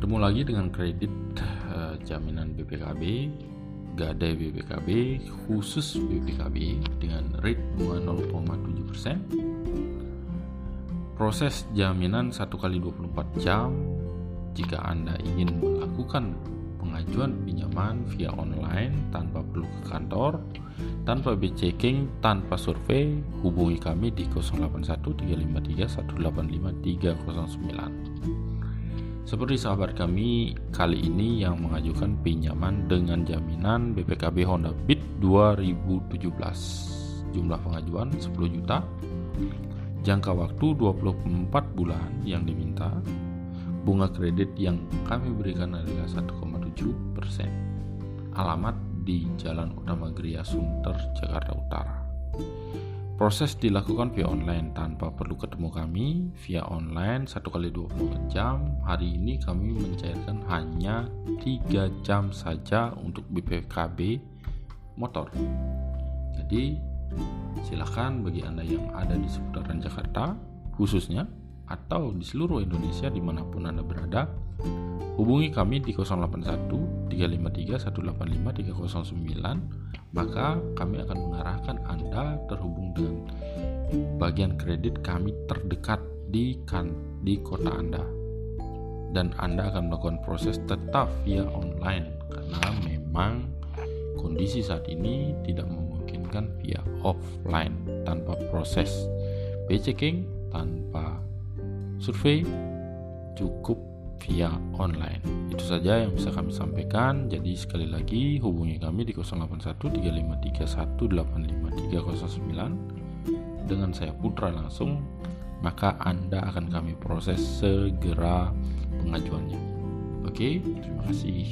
Bertemu lagi dengan kredit uh, jaminan BPKB, gadai BPKB, khusus BPKB dengan rate bunga 0,7%. Proses jaminan 1 kali 24 jam jika Anda ingin melakukan pengajuan pinjaman via online tanpa perlu ke kantor, tanpa checking, tanpa survei, hubungi kami di 081353 Seperti sahabat kami kali ini yang mengajukan pinjaman dengan jaminan BPKB Honda Beat 2017. Jumlah pengajuan 10 juta. Jangka waktu 24 bulan yang diminta bunga kredit yang kami berikan adalah 1,7 persen. Alamat di Jalan Utama Geria Sunter, Jakarta Utara. Proses dilakukan via online tanpa perlu ketemu kami via online 1 kali 24 jam. Hari ini kami mencairkan hanya 3 jam saja untuk BPKB motor. Jadi silakan bagi Anda yang ada di seputaran Jakarta khususnya atau di seluruh Indonesia di mana pun Anda berada, hubungi kami di 081 353 185 309 maka kami akan mengarahkan Anda terhubung dengan bagian kredit kami terdekat di kan di kota Anda. Dan Anda akan melakukan proses tetap via online. Karena memang kondisi saat ini tidak memungkinkan via offline tanpa proses checking tanpa survei cukup via online. Itu saja yang bisa kami sampaikan. Jadi sekali lagi hubungi kami di 081353185309 dengan saya Putra langsung, maka Anda akan kami proses segera pengajuannya. Oke, terima kasih.